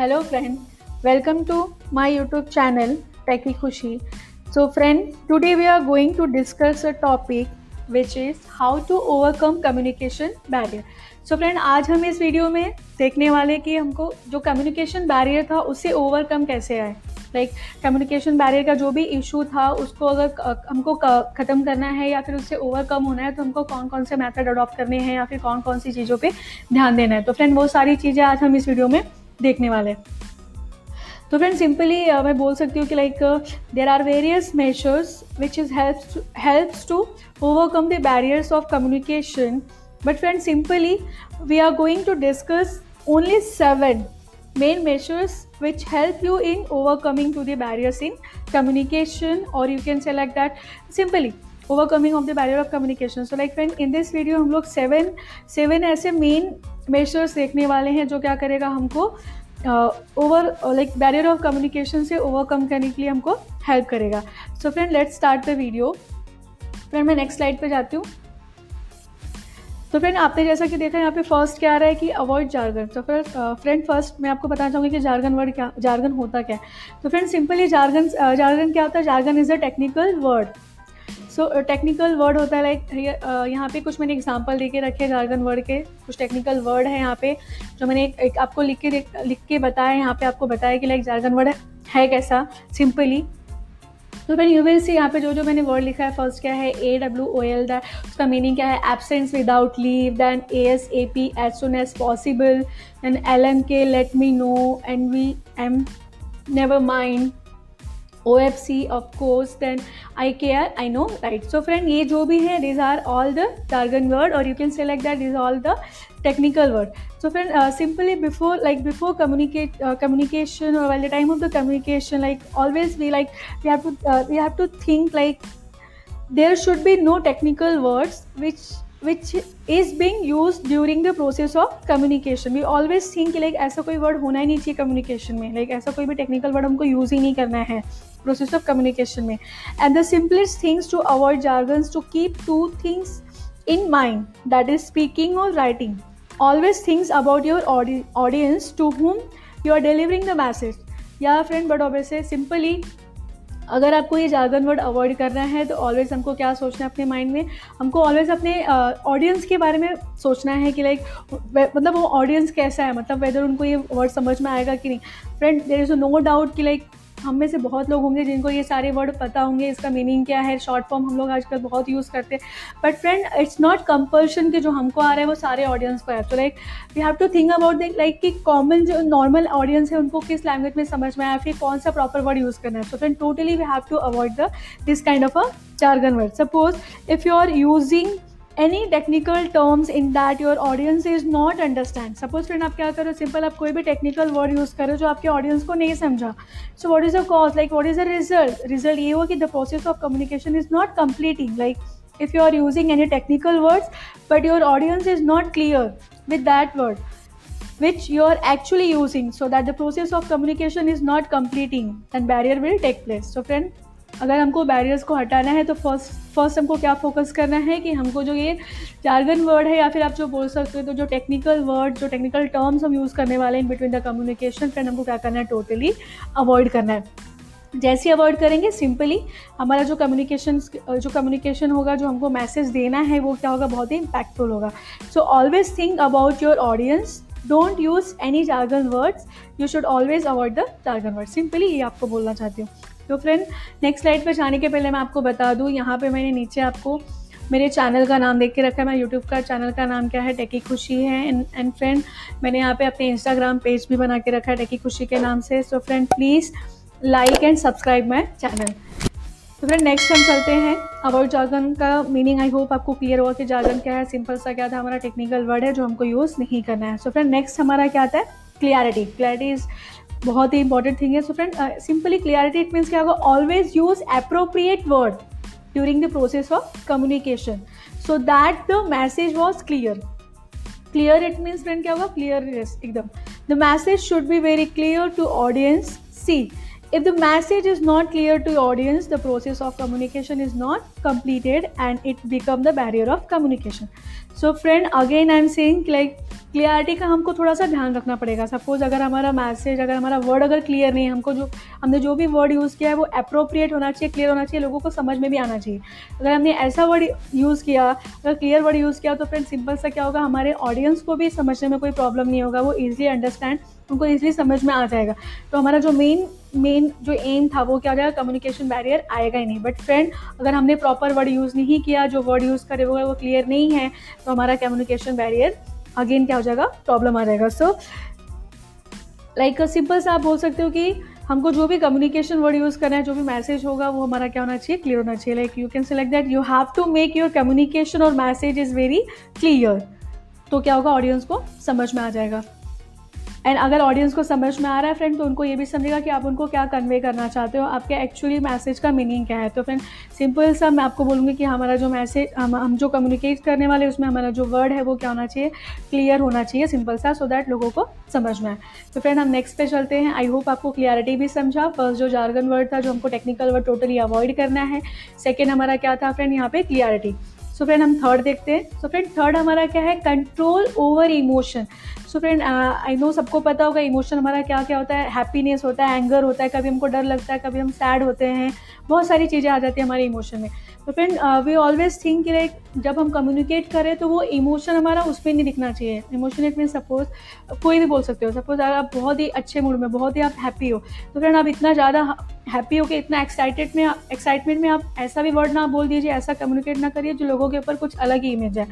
Hello friend, welcome to my YouTube channel Techie Khushi. So friend, today we are going to discuss a topic which is how to overcome communication barrier. So friend आज हम इस video में देखने वाले कि हमको जो communication barrier था उससे ओवरकम कैसे आए लाइक कम्युनिकेशन बैरियर का जो भी इशू था उसको अगर हमको ख़त्म करना है या फिर उससे ओवरकम होना है तो हमको कौन कौन से मेथड अडॉप्ट करने हैं या फिर कौन कौन सी चीज़ों पे ध्यान देना है तो फ्रेंड वो सारी चीज़ें आज हम इस वीडियो में देखने वाले। तो फ्रेंड सिंपली मैं बोल सकती हूँ कि like there are various measures which is help helps to overcome the barriers of communication but friend simply we are going to discuss only seven main measures which help you in overcoming to the barriers in communication और you can say like that simply overcoming of the barrier of communication. So, like, friend, in this video, हम लोग seven seven ऐसे main measures देखने वाले हैं जो क्या करेगा हमको over like barrier of communication से ओवरकम करने के लिए हमको हेल्प करेगा. So friend let's start the video friend मैं नेक्स्ट स्लाइड पे जाती हूँ. तो फ्रेंड आपने जैसा कि देखा, यहाँ पे फ़र्स्ट क्या आ रहा है कि अवॉइड जार्गन तो फिर फ्रेंड फ़र्स्ट मैं आपको बताना चाहूँगी कि जार्गन वर्ड क्या जार्गन होता क्या है. तो फ्रेंड सिंपली जार्गन जार्गन क्या होता है? Jargon is a technical word so technical word होता है लाइक यहाँ पे कुछ मैंने एग्जांपल दे के रखे जार्गन वर्ड के। कुछ टेक्निकल वर्ड है यहाँ पे जो मैंने एक, एक आपको लिख के लिख के बताया यहाँ पे आपको बताया कि लाइक जार्गन वर्ड है कैसा सिंपली तो फ्रेंड यू विल सी यहाँ पे जो जो मैंने वर्ड लिखा है फ़र्स्ट क्या है A W O L that उसका मीनिंग क्या है absence without leave then A S A P as soon as possible then L M K let me know and V M never mind O F C of course then I K R I know right so friend ये जो भी है these are all the jargon word और you can select that is all the technical word so friend uh, simply before like before communicate uh, communication or while the time of the communication like always we like we have to uh, we have to think like there should be no technical words which which is being used during the process of communication we always think like ऐसा कोई word होना ही नहीं चाहिए communication में। Like like, ऐसा कोई भी technical word हमको यूज़ ही नहीं करना है प्रोसेस ऑफ़ कम्युनिकेशन में। And the simplest things to avoid jargons to keep two things in mind that is speaking और writing always things about your audience to whom you are delivering the message या friend but say simply अगर आपको ये jargon word avoid करना है तो always हमको क्या सोचना है अपने माइंड में? हमको ऑलवेज अपने ऑडियंस के बारे में सोचना है कि लाइक मतलब वो ऑडियंस कैसा है? मतलब वेदर उनको ये वर्ड समझ में आएगा कि नहीं? Friend there is no doubt कि लाइक हम में से बहुत लोग होंगे जिनको ये सारे वर्ड पता होंगे, इसका मीनिंग क्या है शॉर्ट फॉर्म हम लोग आजकल बहुत यूज़ करते हैं। But friend it's not compulsion कि जो हमको आ रहा है वो सारे ऑडियंस को है। तो like we have to think about the like कि कॉमन जो नॉर्मल ऑडियंस है उनको किस लैंग्वेज में समझ में आया, फिर कौन सा प्रॉपर वर्ड यूज़ करना है। So friend totally we have to avoid the this kind of a jargon word suppose if you are using any technical terms in that your audience is not understand suppose friend आप क्या करो simple आप कोई भी technical word use करो जो आपके audience को नहीं समझा so what is a cause like what is a result result ये हो कि the process of communication is not completing like if you are using any technical words but your audience is not clear with that word which you are actually using so that the process of communication is not completing then barrier will take place so friend अगर हमको barriers को हटाना है तो first first हमको क्या focus करना है कि हमको जो ये जार्गन वर्ड है या फिर आप जो बोल सकते हो तो जो टेक्निकल वर्ड जो टेक्निकल टर्म्स हम यूज़ करने वाले हैं बिटवीन द कम्युनिकेशन फ्रेंड हमको क्या करना है? टोटली अवॉइड करना है। जैसे अवॉइड करेंगे सिंपली हमारा जो कम्युनिकेशन जो कम्युनिकेशन होगा, जो हमको मैसेज देना है, वो क्या होगा? बहुत ही इम्पैक्टफुल होगा। So always think about your audience don't use any jargon words you should always avoid the jargon word simply ये आपको बोलना चाहती हूँ। तो फ्रेंड नेक्स्ट स्लाइड पर जाने के पहले मैं आपको बता दूँ, यहाँ पे मैंने नीचे आपको मेरे चैनल का नाम देख के रखा है, मैं यूट्यूब का चैनल का नाम क्या है टेकी खुशी है एंड फ्रेंड मैंने यहाँ पे अपने इंस्टाग्राम पेज भी बना के रखा है टेकी खुशी के नाम से। So friend please like and subscribe my channel तो फ्रेंड नेक्स्ट हम चलते हैं अबाउट जार्गन का मीनिंग आई होप आपको क्लियर हुआ कि जार्गन क्या है सिंपल सा क्या था, हमारा टेक्निकल वर्ड है जो हमको यूज़ नहीं करना है। सो फ्रेंड नेक्स्ट हमारा क्या आता है क्लियरिटी क्लैरिटी इज़ बहुत ही इंपॉर्टेंट थिंग है। So friend simply clarity it means क्या होगा always use appropriate word during the process of communication so that the message was clear clear it means friend क्या होगा? क्लियर एकदम। The message should be very clear to audience see the message is not clear to the audience, the process of communication is not completed and it become the barrier of communication. So friend again I am saying like clarity का हमको थोड़ा सा ध्यान रखना पड़ेगा। Suppose अगर हमारा message अगर हमारा वर्ड अगर क्लियर नहीं है, हमको जो, हमने जो भी वर्ड यूज़ किया है, वो अप्रोप्रिएट होना चाहिए क्लियर होना चाहिए, लोगों को समझ में भी आना चाहिए। अगर हमने ऐसा वर्ड यूज़ किया, अगर क्लियर वर्ड यूज़ किया तो फ्रेंड सिंपल सा क्या होगा, हमारे ऑडियंस को भी समझने में कोई प्रॉब्लम नहीं होगा, वो ईजिली अंडरस्टैंड उनको ईजिली समझ में आ जाएगा। तो हमारा जो मेन मेन जो एम था, वो क्या हो जाएगा कम्युनिकेशन बैरियर आएगा ही नहीं। बट फ्रेंड अगर हमने प्रॉपर वर्ड यूज़ नहीं किया, जो वर्ड यूज़ करे हुए वो क्लियर नहीं है तो हमारा कम्युनिकेशन बैरियर अगेन क्या हो जाएगा? प्रॉब्लम आ जाएगा. सो लाइक सिंपल सा आप बोल सकते हो कि हमको जो भी कम्युनिकेशन वर्ड यूज़ करना है, जो भी मैसेज होगा, वो हमारा क्या होना चाहिए? क्लियर होना चाहिए. Like you can select that you have to make your communication और मैसेज इज़ वेरी क्लियर तो क्या होगा? ऑडियंस को समझ में आ जाएगा. एंड अगर ऑडियंस को समझ में आ रहा है फ्रेंड तो उनको ये भी समझेगा कि आप उनको क्या कन्वे करना चाहते हो। आपके एक्चुअली मैसेज का मीनिंग क्या है? तो फ्रेंड सिंपल सा मैं आपको बोलूँगी कि हमारा जो मैसेज हम हम जो कम्युनिकेट करने वाले, उसमें हमारा जो वर्ड है वो क्या होना चाहिए? क्लियर होना चाहिए सिंपल सा सो दैट लोगों को समझ में आए। तो फ्रेंड हम नेक्स्ट पे चलते हैं। आई होप आपको क्लियरिटी भी समझा। फ़र्स्ट जो जार्गन वर्ड था, जो हमको टेक्निकल वर्ड टोटली अवॉइड करना है। सेकेंड हमारा क्या था फ्रेंड यहाँ पे क्लियरिटी सो फ्रेंड हम थर्ड देखते हैं। सो फ्रेंड थर्ड हमारा क्या है? Control over emotion so friend I know सबको पता होगा इमोशन हमारा क्या क्या होता है। हैप्पीनेस होता है एंगर होता है, कभी हमको डर लगता है, कभी हम सैड होते हैं। बहुत सारी चीज़ें आ जाती है हमारे इमोशन में। तो फ्रेंड वी ऑलवेज थिंक कि लाइक जब हम कम्युनिकेट करें तो वो इमोशन हमारा उस पर नहीं दिखना चाहिए। इमोशन इट मीन सपोज़ कोई भी बोल सकते हो। सपोज़ अगर आप बहुत ही अच्छे मूड में, बहुत ही आप हैप्पी हो तो फ्रेंड आप इतना ज़्यादा हैप्पी हो कि इतना एक्साइटेड में एक्साइटमेंट में आप ऐसा भी वर्ड ना बोल दीजिए, ऐसा कम्युनिकेट ना करिए जो लोगों के ऊपर कुछ अलग ही इमेज है।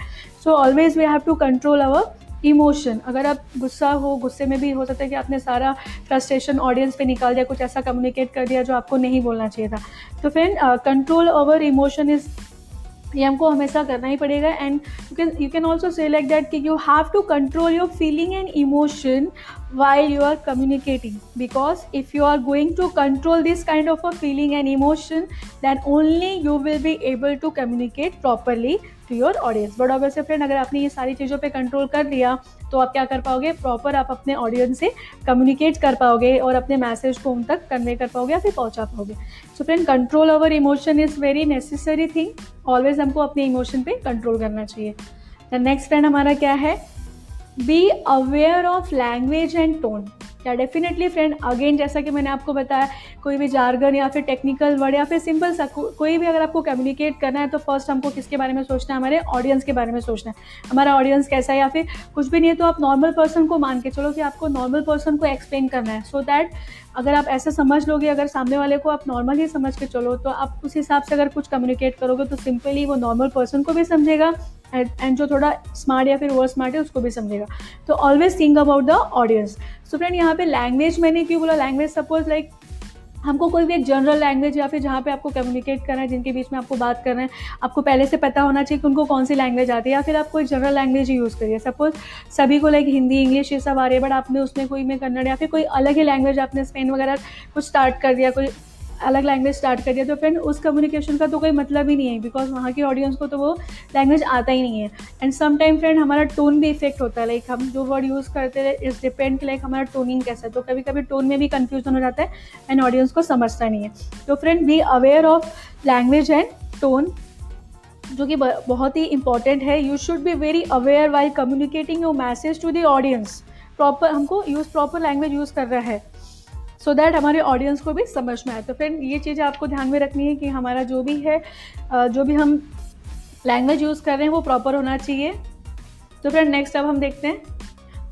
So always we have to control our emotion, अगर आप गुस्सा हो, गुस्से में भी हो सकता है कि आपने सारा फ्रस्ट्रेशन ऑडियंस पे निकाल दिया, कुछ ऐसा कम्युनिकेट कर दिया जो आपको नहीं बोलना चाहिए था। तो friend control over emotion is ये हमको हमेशा करना ही पड़ेगा and you can you can also say like that कि you have to control your feeling and emotion while you are communicating because if you are going to control this kind of a feeling and emotion, then only you will be able to communicate properly to your audience but obviously friend अगर आपने ये सारी चीज़ों पे control कर लिया तो आप क्या कर पाओगे? प्रॉपर आप अपने ऑडियंस से कम्युनिकेट कर पाओगे और अपने मैसेज को उन तक कन्वे कर पाओगे या फिर पहुँचा पाओगे। So friend control over emotion is very necessary thing always हमको अपने इमोशन पे कंट्रोल करना चाहिए। नेक्स्ट फ्रेंड हमारा क्या है? Be aware of language and tone या डेफिनेटली फ्रेंड अगेन जैसा कि मैंने आपको बताया कोई भी जार्गन या फिर टेक्निकल वर्ड या फिर सिंपल सा को, कोई भी अगर आपको कम्युनिकेट करना है तो फ़र्स्ट हमको किसके बारे में सोचना है? हमारे ऑडियंस के बारे में सोचना है। हमारा ऑडियंस कैसा है या फिर कुछ भी नहीं है तो आप नॉर्मल पर्सन को मान के चलो कि आपको नॉर्मल पर्सन को एक्सप्लेन करना है। सो so दैट अगर आप ऐसा समझ लोगे अगर सामने वाले को आप नॉर्मल ही समझ के चलो तो आप उस हिसाब से अगर कुछ कम्युनिकेट करोगे तो सिंपली वो नॉर्मल पर्सन को भी समझेगा। एंड जो थोड़ा स्मार्ट या फिर वो स्मार्ट है, उसको भी समझेगा। तो always think about the audience so friend यहाँ पे लैंग्वेज मैंने क्यों बोला? लैंग्वेज सपोज़ लाइक हमको कोई भी एक जनरल लैंग्वेज या फिर जहाँ पे आपको कम्युनिकेट करना है, जिनके बीच में आपको बात करना है, आपको पहले से पता होना चाहिए कि उनको कौन सी लैंग्वेज आती है, या फिर आप कोई जनरल लैंग्वेज ही यूज़ करिए। सपोज़ सभी को लाइक हिंदी इंग्लिश ये सब आ रही है बट आपने उसमें कोई में कन्नड़ या फिर कोई अलग ही लैंग्वेज आपने स्पेन वगैरह कुछ स्टार्ट कर दिया, कोई अलग लैंग्वेज स्टार्ट कर दिया तो फ्रेंड उस कम्युनिकेशन का तो कोई मतलब ही नहीं है बिकॉज़ वहाँ की ऑडियंस को तो वो लैंग्वेज आता ही नहीं है। एंड सम टाइम फ्रेंड हमारा टोन भी इफ़ेक्ट होता है लाइक हम जो वर्ड यूज़ करते हैं इट्स डिपेंड लाइक हमारा टोनिंग कैसा है। तो कभी कभी टोन में भी कन्फ्यूज़न हो जाता है एंड ऑडियंस को समझता नहीं है। तो friend be aware of language and tone जो कि बहुत ही इंपॉर्टेंट है। You should be very aware why communicating your message to the audience proper हमको यूज़ प्रॉपर लैंग्वेज यूज़ कर रहा है। सो so दैट हमारे ऑडियंस को भी समझ में आए। तो फ्रेंड ये चीज़ आपको ध्यान में रखनी है कि हमारा जो भी है जो भी हम लैंग्वेज यूज़ कर रहे हैं, वो प्रॉपर होना चाहिए। तो फ्रेंड नेक्स्ट अब हम देखते हैं।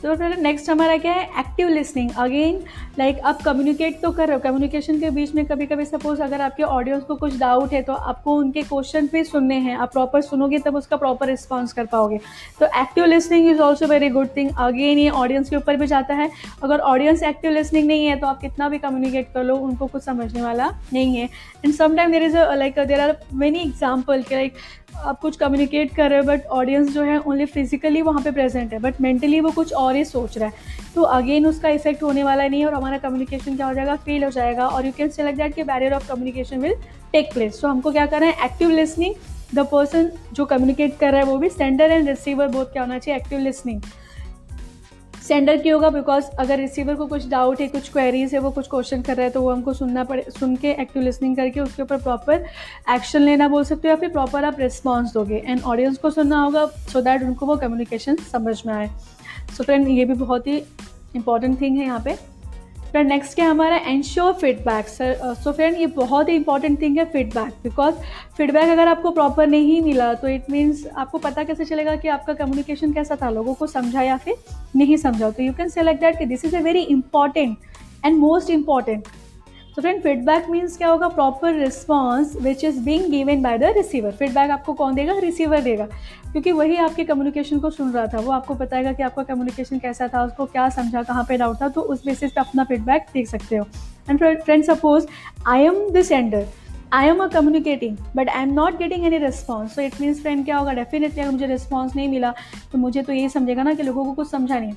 तो फिर नेक्स्ट हमारा क्या है? एक्टिव लिसनिंग अगेन लाइक आप कम्युनिकेट तो कर रहे हो। कम्युनिकेशन के बीच में कभी कभी सपोज़ अगर आपके ऑडियंस को कुछ डाउट है तो आपको उनके क्वेश्चन भी सुनने हैं। आप प्रॉपर सुनोगे, तब उसका प्रॉपर रिस्पॉन्स कर पाओगे। तो active listening is also very good thing again ये ऑडियंस के ऊपर भी जाता है। अगर ऑडियंस एक्टिव लिसनिंग नहीं है तो आप कितना भी कम्युनिकेट कर लो, उनको कुछ समझने वाला नहीं है। And sometime there is like there are many example के लाइक आप कुछ कम्युनिकेट कर रहे हो बट ऑडियंस जो है ओनली फिजिकली वहाँ पे प्रेजेंट है बट मेंटली वो कुछ और ही सोच रहा है। तो अगेन उसका इफ़ेक्ट होने वाला नहीं है और हमारा कम्युनिकेशन क्या हो जाएगा? फेल हो जाएगा और यू कैन से लग दैट कि barrier of communication will take place तो हमको क्या करना है? एक्टिव लिसनिंग द पर्सन जो कम्युनिकेट कर रहा है वो भी सेंडर एंड रिसीवर बहुत क्या होना चाहिए? एक्टिव लिसनिंग सेंडर की होगा बिकॉज़ अगर रिसीवर को कुछ डाउट है, कुछ क्वेरीज है, वो कुछ क्वेश्चन कर रहा है तो वो हमको सुनना पड़े, सुन के एक्टिव लिसनिंग करके उसके ऊपर प्रॉपर एक्शन लेना बोल सकते हो, या फिर प्रॉपर आप रिस्पॉन्स दोगे। एंड ऑडियंस को सुनना होगा सो दैट उनको वो कम्युनिकेशन समझ में आए। सो so फ्रेंड ये भी बहुत ही इंपॉर्टेंट थिंग है यहाँ पे। फ्रेंड नेक्स्ट क्या हमारा ensure feedback sir so friend ये बहुत ही इंपॉर्टेंट थिंग है फीडबैक बिकॉज़ फीडबैक अगर आपको प्रॉपर नहीं मिला तो इट मीन्स आपको पता कैसे चलेगा कि आपका कम्युनिकेशन कैसा था? लोगों को समझा या फिर नहीं समझा? तो यू कैन सेलेक्ट दैट कि this is a very important and most important तो फ्रेंड फीडबैक मीन्स क्या होगा? Proper response which is being given by the receiver feedback आपको कौन देगा? रिसीवर देगा। क्योंकि वही आपके कम्युनिकेशन को सुन रहा था। वो आपको बताएगा कि आपका कम्युनिकेशन कैसा था, उसको क्या समझा, कहाँ पे डाउट था तो उस बेसिस पे अपना फीडबैक देख सकते हो। And friend suppose I am the sender I am a communicating but I am not getting any response so it means friend क्या होगा? डेफिनेटली अगर मुझे रिस्पॉन्स नहीं मिला तो मुझे तो यही समझेगा ना कि लोगों को कुछ समझा नहीं।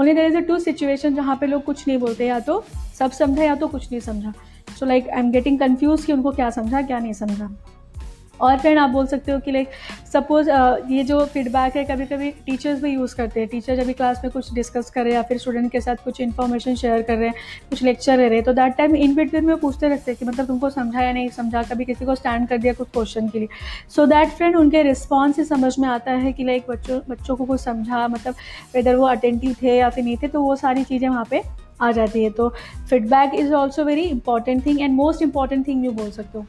Only there is a two situation जहाँ पे लोग कुछ नहीं बोलते, या तो सब समझा या तो कुछ नहीं समझा। So like I am getting confuse कि उनको क्या समझा, क्या नहीं समझा। और फ्रेंड आप बोल सकते हो कि लाइक सपोज़ ये जो फीडबैक है कभी कभी टीचर्स भी यूज़ करते हैं। टीचर जब क्लास में कुछ डिस्कस कर रहे हैं या फिर स्टूडेंट के साथ कुछ इन्फॉर्मेशन शेयर कर रहे हैं, कुछ लेक्चर ले रहे हैं तो दैट टाइम इन बिटवीन में पूछते रहते हैं कि मतलब तुमको समझा या नहीं समझा? कभी किसी को स्टैंड कर दिया कुछ क्वेश्चन के लिए? सो दैट फ्रेंड उनके रिस्पॉन्स से समझ में आता है कि लाइक बच्चों बच्चों को कुछ समझा मतलब वेदर वो अटेंटिव थे या फिर नहीं थे तो वो सारी चीज़ें वहाँ पर आ जाती है। तो feedback is also very important thing and most important thing you बोल सकते हो।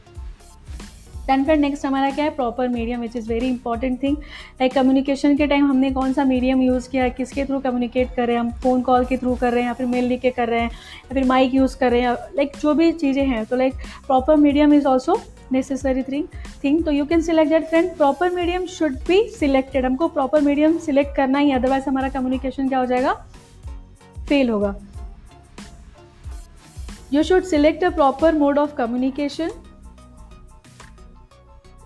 दैन फिर नेक्स्ट हमारा क्या है? Proper medium which is very important thing like communication के टाइम हमने कौन सा मीडियम यूज़ किया? किसके थ्रू कम्युनिकेट कर रहे हैं? हम फ़ोन कॉल के थ्रू कर रहे हैं या फिर मेल लिख के कर रहे हैं? या फिर माइक यूज़ कर रहे हैं? लाइक जो भी चीज़ें हैं तो like proper medium is also necessary thing thing तो you can select that friend proper medium should be selected हमको प्रॉपर मीडियम सिलेक्ट करना ही अदरवाइज़ हमारा कम्युनिकेशन क्या हो जाएगा? फेल होगा. You should select a proper mode of communication.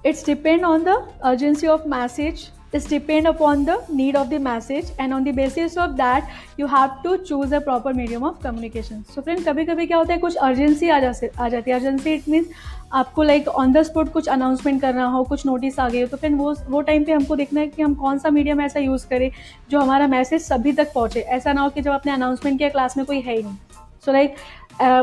It's depend on the urgency of message. It's depend upon the need of the message. And on the basis of that, you have to choose a proper medium of communication. So friend कभी कभी क्या होता है, कुछ urgency आ जा आ जाती है। अर्जेंसी इट मीन्स आपको लाइक ऑन द स्पॉट कुछ अनाउंसमेंट करना हो, कुछ नोटिस आ गई हो तो फिर वो वो टाइम पे हमको देखना है कि हम कौन सा मीडियम ऐसा यूज़ करें, जो हमारा मैसेज सभी तक पहुँचे। ऐसा ना हो कि जब आपने अनाउंसमेंट किया क्लास में कोई है ही नहीं। सो लाइक like,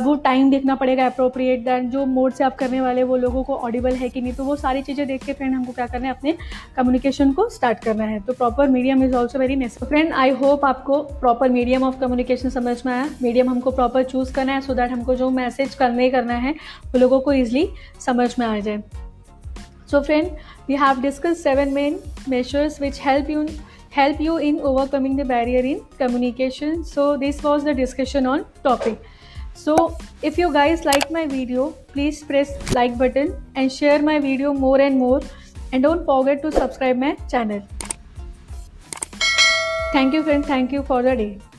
वो टाइम देखना पड़ेगा अप्रोप्रिएट दैन जो मोड से आप करने वाले वो लोगों को ऑडिबल है कि नहीं तो वो सारी चीज़ें देख के फ्रेंड हमको क्या करना है अपने कम्युनिकेशन को स्टार्ट करना है। तो proper medium is also very necessary friend I hope आपको प्रॉपर मीडियम ऑफ़ कम्युनिकेशन समझ में आया। मीडियम हमको प्रॉपर चूज़ करना है सो so दैट हमको जो मैसेज करने करना है वो लोगों को ईजिली समझ में आ जाए। So friend we have discuss seven main measures which help you help you in overcoming the barrier in communication. So this was the discussion on topic. So if you guys like my video please press like button and share my video more and more. And don't forget to subscribe my channel. Thank you friend. Thank you for the day